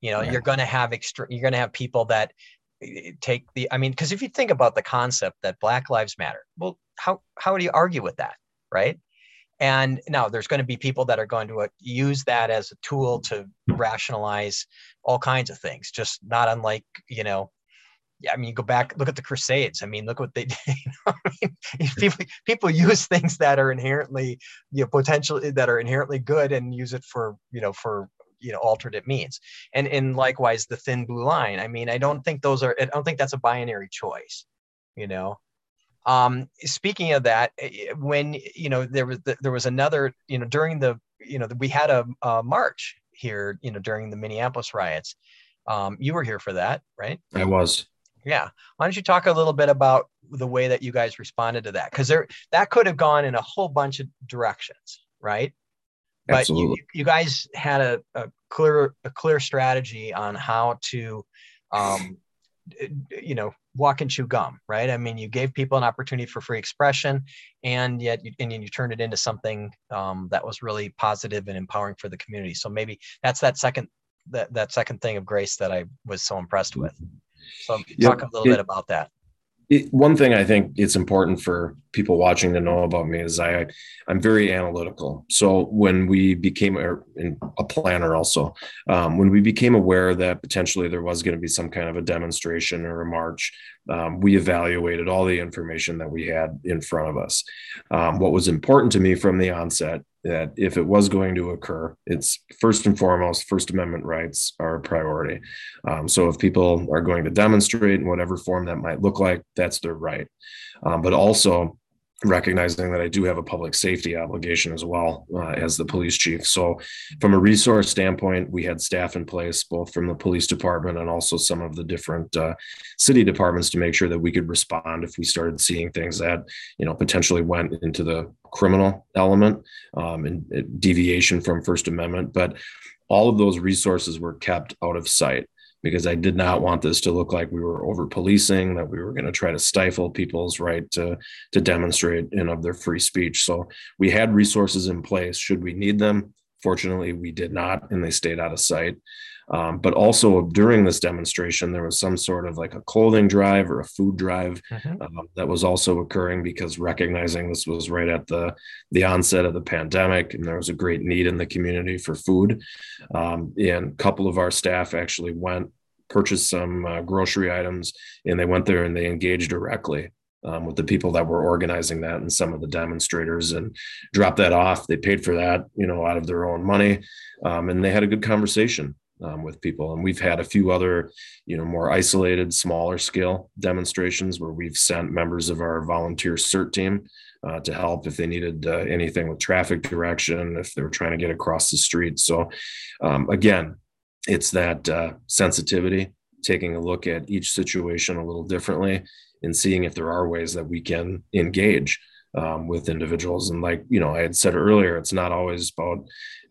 You know, you're going to have extra, you're going to have people that eh, take the, I mean, because if you think about the concept that Black Lives Matter, well, how, how do you argue with that? Right. And now there's going to be people that are going to uh, use that as a tool to rationalize all kinds of things, just not unlike, you know, I mean, you go back, look at the Crusades. I mean, look what they <laughs> did. I mean, people, people use things that are inherently, you know, potentially that are inherently good and use it for, you know, for you know alternate means. And and likewise the thin blue line. I mean i don't think those are i don't think that's a binary choice you know um, speaking of that, eh, eh, when you know there was the, there was another you know during the you know we had a, a march here you know during the Minneapolis riots. Um, you were here for that, right? I was. Yeah. Why don't you talk a little bit about the way that you guys responded to that? Because there that could have gone in a whole bunch of directions, right? But you, you guys had a, a clear a clear strategy on how to um, you know walk and chew gum right? I mean you gave people an opportunity for free expression and yet you, and you turned it into something um, that was really positive and empowering for the community. So maybe that's that second that, that second thing of grace that i was so impressed with. So talk a little it, bit about that it, one thing I think it's important for people watching to know about me is I I'm very analytical. So when we became a, a planner, also um, when we became aware that potentially there was going to be some kind of a demonstration or a march, um, we evaluated all the information that we had in front of us. Um, what was important to me from the onset that if it was going to occur, it's first and foremost, First Amendment rights are a priority. Um, so if people are going to demonstrate in whatever form that might look like, that's their right. Um, but also, recognizing that I do have a public safety obligation as well uh, as the police chief. So, from a resource standpoint, we had staff in place both from the police department and also some of the different uh, city departments to make sure that we could respond if we started seeing things that you know potentially went into the criminal element um, and uh, deviation from First Amendment. But all of those resources were kept out of sight because I did not want this to look like we were over policing, that we were going to try to stifle people's right to, to demonstrate and of their free speech. So we had resources in place should we need them. Fortunately, we did not, and they stayed out of sight. Um, but also during this demonstration, there was some sort of like a clothing drive or a food drive mm-hmm. um, that was also occurring because recognizing this was right at the the onset of the pandemic, and there was a great need in the community for food. Um, and a couple of our staff actually went purchased some uh, grocery items, and they went there and they engaged directly um, with the people that were organizing that and some of the demonstrators and dropped that off. They paid for that, you know, out of their own money, um, and they had a good conversation um, with people. And we've had a few other, you know, more isolated, smaller scale demonstrations where we've sent members of our volunteer CERT team uh, to help if they needed uh, anything with traffic direction, if they were trying to get across the street. So, um, again, it's that uh, sensitivity, taking a look at each situation a little differently and seeing if there are ways that we can engage um, with individuals. And like you know, I had said earlier, it's not always about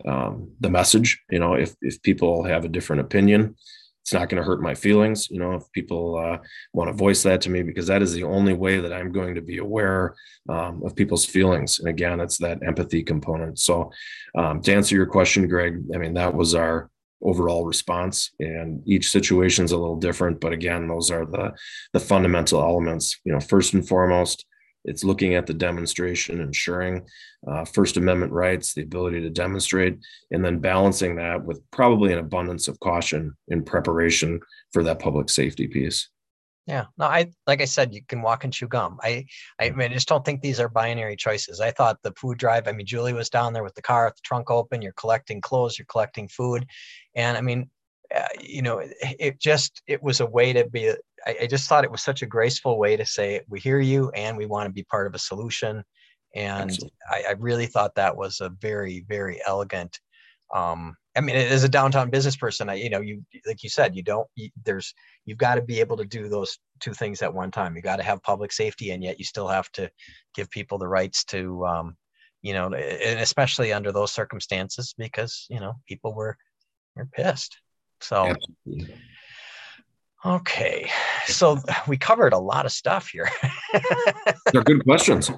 um, the message. You know, if if people have a different opinion, it's not going to hurt my feelings. You know, if people uh, want to voice that to me, because that is the only way that I'm going to be aware um, of people's feelings. And again, it's that empathy component. So, um, to answer your question, Greg, I mean that was our overall response and each situation is a little different but again those are the the fundamental elements you know first and foremost it's looking at the demonstration, ensuring uh, First Amendment rights, the ability to demonstrate, and then balancing that with probably an abundance of caution in preparation for that public safety piece. Yeah, no, I like I said, you can walk and chew gum. I, I mean, I just don't think these are binary choices. I thought the food drive. I mean, Julie was down there with the car, the trunk open. You're collecting clothes, you're collecting food, and I mean, uh, you know, it, it, just it was a way to be I, I, just thought it was such a graceful way to say we hear you and we want to be part of a solution. And I, I, really thought that was a very very elegant um, i mean as a downtown business person i you know you like you said you don't you, there's you've got to be able to do those two things at one time. You got to have public safety and yet you still have to give people the rights to um, you know and especially under those circumstances because you know people were were pissed. So Absolutely. Okay, so <sighs> we covered a lot of stuff here. <laughs> They're good questions.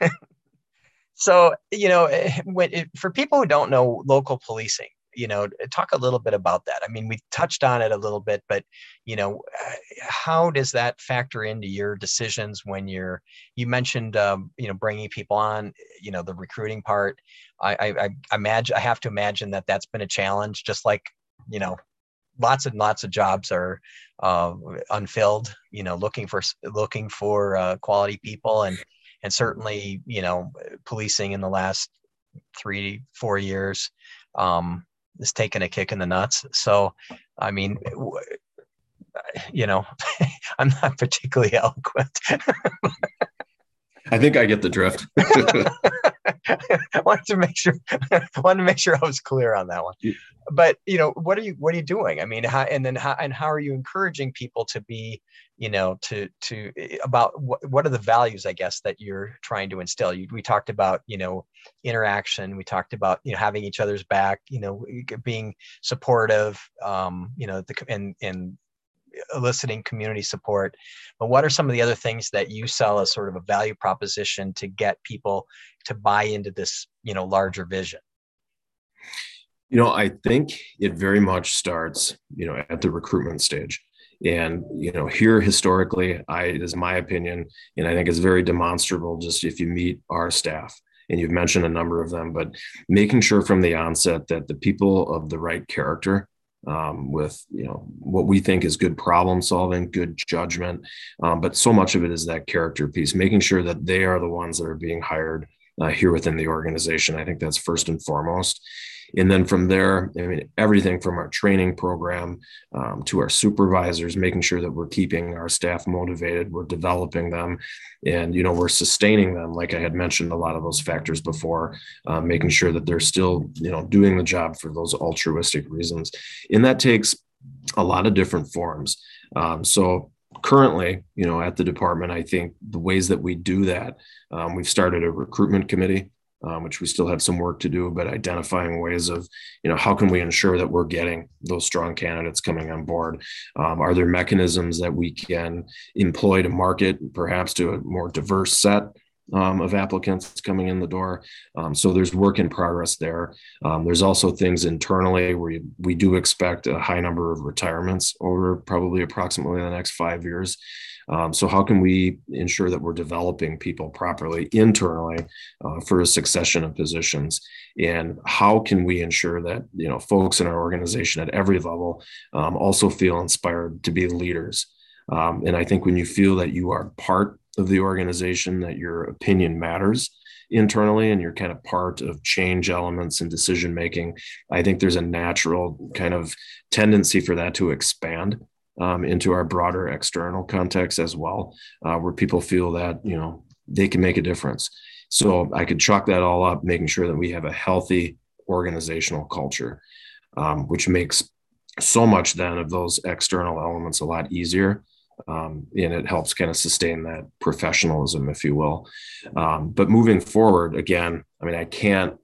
<laughs> so you know, eh, it, for people who don't know local policing, you know, talk a little bit about that. I mean, we touched on it a little bit, but you know, eh, how does that factor into your decisions when you're? You mentioned, um, you know, bringing people on. You know, the recruiting part. I, I, I imagine I have to imagine that that's been a challenge, just like you know lots and lots of jobs are uh, unfilled. You know, looking for looking for uh, quality people, and and certainly you know, policing in the last three four years um, is taking a kick in the nuts. So, I mean. You know, <laughs> I'm not particularly <laughs> eloquent. I think I get the drift. <laughs> I <laughs> wanted to make sure I <laughs> wanted to make sure I was clear on that one. But you know, what are you what are you doing? I mean, how, and then how and how are you encouraging people to be, you know, to to eh, about what what are the values I guess that you're trying to instill? You, we talked about you know interaction. We talked about you know having each other's back. You know, being supportive. Um, you know, the and and eliciting community support but what are some of the other things that you sell as sort of a value proposition to get people to buy into this you know larger vision? You know i think it very much starts you know at the recruitment stage. And you know here historically i is my opinion and i think it's very demonstrable just if you meet our staff and you've mentioned a number of them but making sure from the onset that the people of the right character um, with you know what we think is good problem solving, good judgment, um, but so much of it is that character piece, making sure that they are the ones that are being hired uh, here within the organization. I think that's first and foremost. And then from there, I mean, everything from our training program um, to our supervisors, making sure that we're keeping our staff motivated, we're developing them, and you know we're sustaining them. Like I had mentioned, a lot of those factors before, uh, making sure that they're still you know doing the job for those altruistic reasons, and that takes a lot of different forms. Um, so currently, you know, at the department, I think the ways that we do that, um, we've started a recruitment committee, um, which we still have some work to do, but identifying ways of, you know, how can we ensure that we're getting those strong candidates coming on board? Um, are there mechanisms that we can employ to market, perhaps to a more diverse set um, of applicants coming in the door. Um, so there's work in progress there. Um, there's also things internally where we, we do expect a high number of retirements over probably approximately the next five years. Um, so how can we ensure that we're developing people properly internally uh, for a succession of positions? And how can we ensure that you know folks in our organization at every level um, also feel inspired to be leaders? Um, and I think when you feel that you are part of the organization that your opinion matters internally and you're kind of part of change elements and decision making i think there's a natural kind of tendency for that to expand um, into our broader external context as well uh, where people feel that you know they can make a difference. So i could chalk that all up making sure that we have a healthy organizational culture um, which makes so much then of those external elements a lot easier um, and it helps kind of sustain that professionalism, if you will. Um, but moving forward, again, I mean, I can't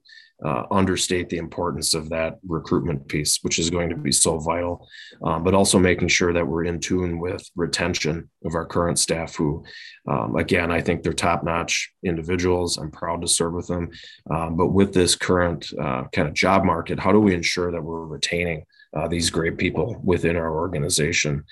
uh, understate the importance of that recruitment piece, which is going to be so vital, um, but also making sure that we're in tune with retention of our current staff, who, um, again, I think they're top notch individuals. I'm proud to serve with them. Um, but with this current uh, kind of job market, how do we ensure that we're retaining uh, these great people within our organization?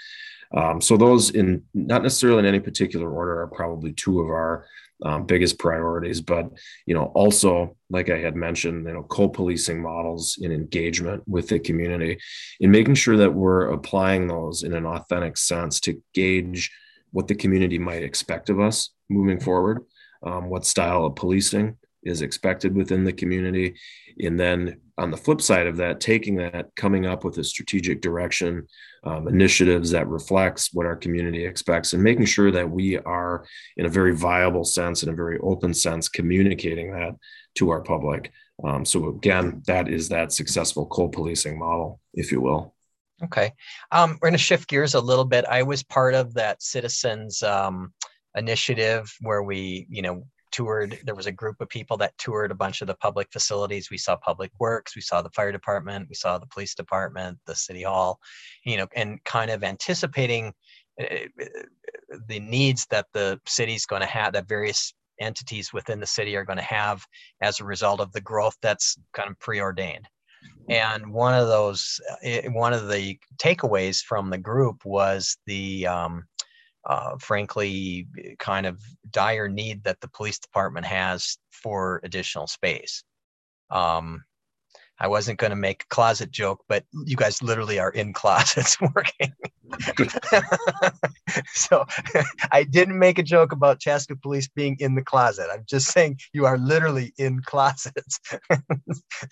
Um, so those in not necessarily in any particular order are probably two of our um, biggest priorities, but you know also like I had mentioned, you know co-policing models in engagement with the community, in making sure that we're applying those in an authentic sense to gauge what the community might expect of us moving forward, um, what style of policing is expected within the community, and then on the flip side of that, taking that, coming up with a strategic direction, um, initiatives that reflects what our community expects, and making sure that we are, in a very viable sense, in a very open sense, communicating that to our public. Um, so again, that is that successful co-policing model, if you will. Okay, um, we're going to shift gears a little bit. I was part of that citizens um, initiative where we, you know, toured there was a group of people that toured a bunch of the public facilities. We saw public works we saw the fire department we saw the police department the city hall you know and kind of anticipating eh, eh, the needs that the city's going to have that various entities within the city are going to have as a result of the growth that's kind of preordained. And one of those eh, one of the takeaways from the group was the um, uh, frankly, kind of dire need that the police department has for additional space. Um, I wasn't going to make a closet joke, but you guys literally are in closets <laughs> working. <laughs> so <laughs> I didn't make a joke about Chaska police being in the closet. I'm just saying you are literally in closets.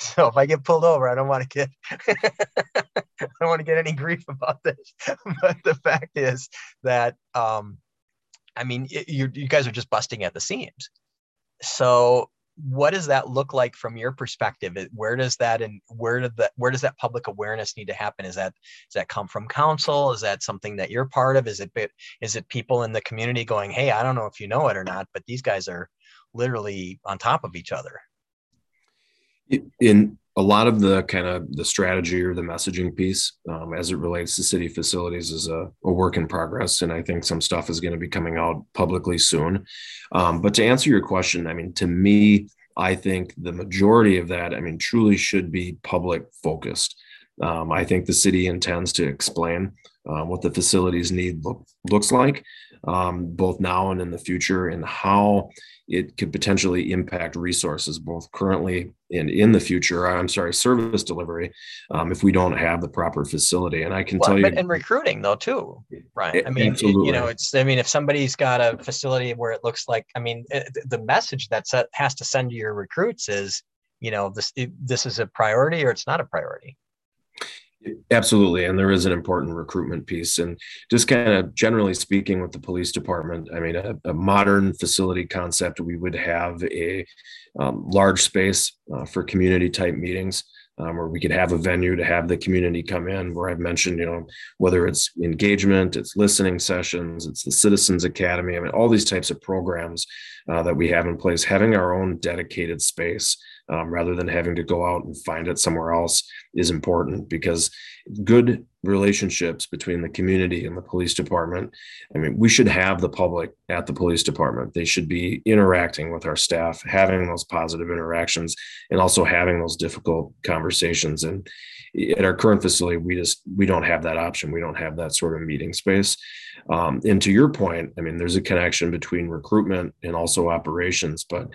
so if I get pulled over, I don't want to get I don't want to get any grief about this. but the fact is that um, I mean you you guys are just busting at the seams. So what does that look like from your perspective? Where does that and where did that where does that public awareness need to happen? Is that does that come from council? Is that something that you're part of? Is it is it people in the community going hey i don't know if you know it or not but these guys are literally on top of each other. In a lot of the kind of the strategy or the messaging piece um, as it relates to city facilities is a, a, work in progress and i think some stuff is going to be coming out publicly soon. Um, but to answer your question i mean to me i think the majority of that i mean truly should be public focused. Um, i think the city intends to explain uh, what the facilities need look, looks like, um, both now and in the future, and how it could potentially impact resources both currently and in the future. I'm sorry, service delivery, um, if we don't have the proper facility. And I can well, tell you, and recruiting though too, Right. I mean, it, you know, it's. I mean, if somebody's got a facility where it looks like, I mean, the message that has to send to your recruits is, you know, this this is a priority or it's not a priority. Absolutely. And there is an important recruitment piece. And just kind of generally speaking with the police department, I mean, a, a modern facility concept, we would have a um, large space uh, for community type meetings. Um, where we could have a venue to have the community come in where i've mentioned you know whether it's engagement it's listening sessions it's the citizens academy i mean all these types of programs uh, that we have in place having our own dedicated space um, rather than having to go out and find it somewhere else is important because good relationships between the community and the police department. I mean, we should have the public at the police department. They should be interacting with our staff, having those positive interactions, and also having those difficult conversations. And at our current facility, we just we don't have that option. We don't have that sort of meeting space. Um, and to your point, I mean, there's a connection between recruitment and also operations. But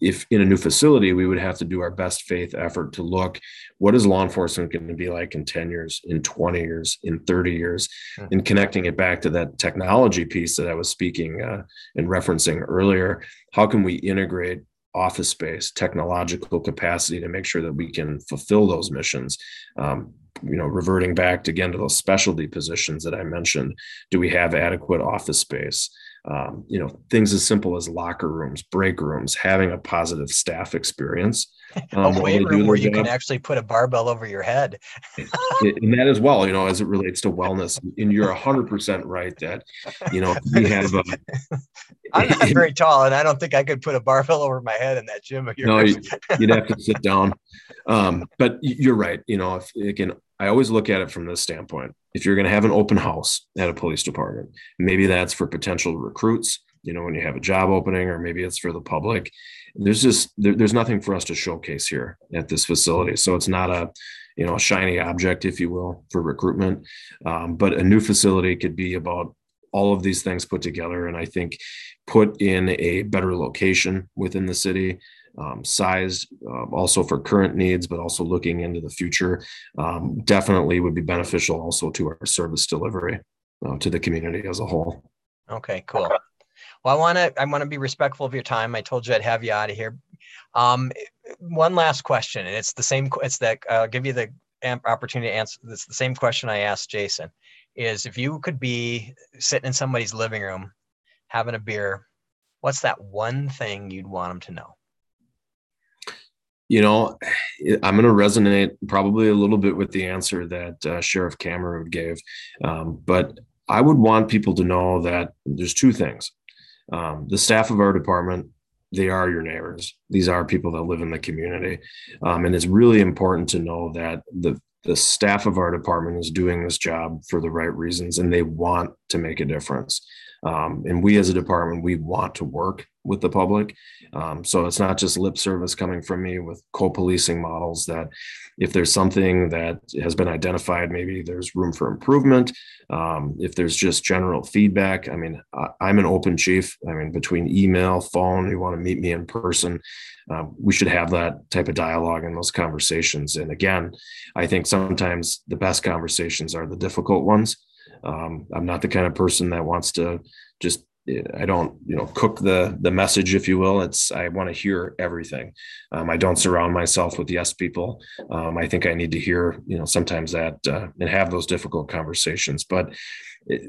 if in a new facility, we would have to do our best faith effort to look what is law enforcement going to be like in 10 years, in 20 years, in 30 years, mm-hmm. and connecting it back to that technology piece that I was speaking uh, and referencing earlier. How can we integrate office space, technological capacity to make sure that we can fulfill those missions. Um, you know, reverting back again to those specialty positions that I mentioned, do we have adequate office space? Um, you know, things as simple as locker rooms, break rooms, having a positive staff experience. <laughs> Um, a weight room where you can actually put a barbell over your head. and that as well, you know, as it relates to wellness. <laughs> And you're 100% right that, you know, we have a. <laughs> I'm not very tall, and I don't think I could put a barbell over my head in that gym. Of no, you'd have to sit down. Um, but you're right. You know, if again, I always look at it from this standpoint. If you're going to have an open house at a police department, maybe that's for potential recruits, you know, when you have a job opening, or maybe it's for the public. There's just there, there's nothing for us to showcase here at this facility, so it's not a you know a shiny object, if you will, for recruitment. Um, but a new facility could be about all of these things put together, and I think put in a better location within the city um, sized uh, also for current needs, but also looking into the future, um, definitely would be beneficial also to our service delivery uh, to the community as a whole. Okay, cool. Well, I want to I want to be respectful of your time. I told you I'd have you out of here. Um, one last question, and it's the same. It's that I'll give you the opportunity to answer. It's the same question I asked Jason. Is if you could be sitting in somebody's living room, having a beer, what's that one thing you'd want them to know? You know, I'm going to resonate probably a little bit with the answer that uh, Sheriff Kamerud gave. Um, but I would want people to know that there's two things. Um, the staff of our department, they are your neighbors. These are people that live in the community. Um, and it's really important to know that the, the staff of our department is doing this job for the right reasons and they want to make a difference. Um, and we as a department, we want to work with the public. Um, so it's not just lip service coming from me with co-policing models that if there's something that has been identified, maybe there's room for improvement. Um, if there's just general feedback, I mean, I, am an open chief. I mean, between email, phone, you want to meet me in person, um, we should have that type of dialogue and those conversations. And again, I think sometimes the best conversations are the difficult ones. Um, I'm not the kind of person that wants to just I don't, you know, cook the the message, if you will. It's I want to hear everything. Um, I don't surround myself with yes people. Um, I think I need to hear, you know, sometimes that uh, and have those difficult conversations. But it,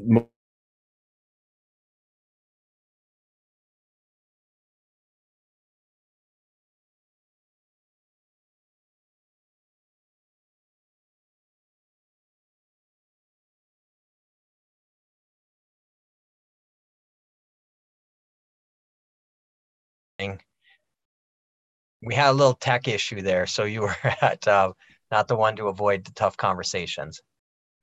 we had a little tech issue there. So you were <laughs> at uh, not the one to avoid the tough conversations.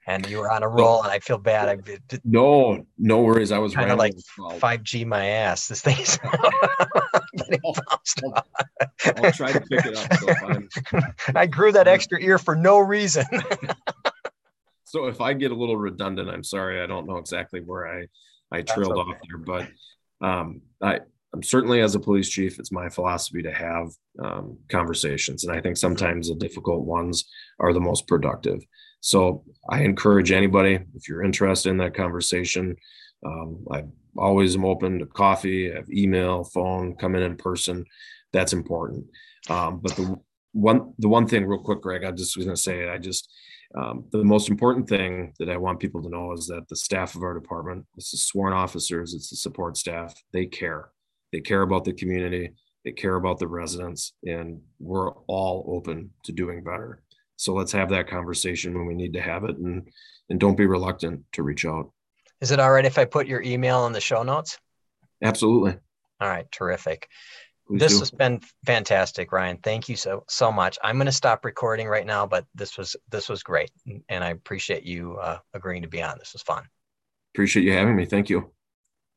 And you were on a roll, and I feel bad. I no, no worries. I was kind of like five G my ass. This thing's <laughs> <laughs> I'll, I'll, I'll, try to pick it up. So I grew that extra ear for no reason. so if I get a little redundant, I'm sorry. I don't know exactly where I I trailed okay. off there, but um, I I'm certainly as a police chief, it's my philosophy to have um, conversations, and I think sometimes the difficult ones are the most productive. So I encourage anybody if you're interested in that conversation. Um, I always am open to coffee, I have email, phone, come in in person. That's important. Um, but the one the one thing, real quick, Greg, I just was going to say, I just um, the most important thing that I want people to know is that the staff of our department, it's the sworn officers, it's the support staff, they care. They care about the community, they care about the residents, and we're all open to doing better. So let's have that conversation when we need to have it, and and don't be reluctant to reach out. Is it all right if I put your email in the show notes? Absolutely. All right, terrific. Please this do. has been fantastic, Ryan. Thank you so so much. I'm going to stop recording right now, but this was this was great, and I appreciate you uh, agreeing to be on. This was fun. Appreciate you having me. Thank you.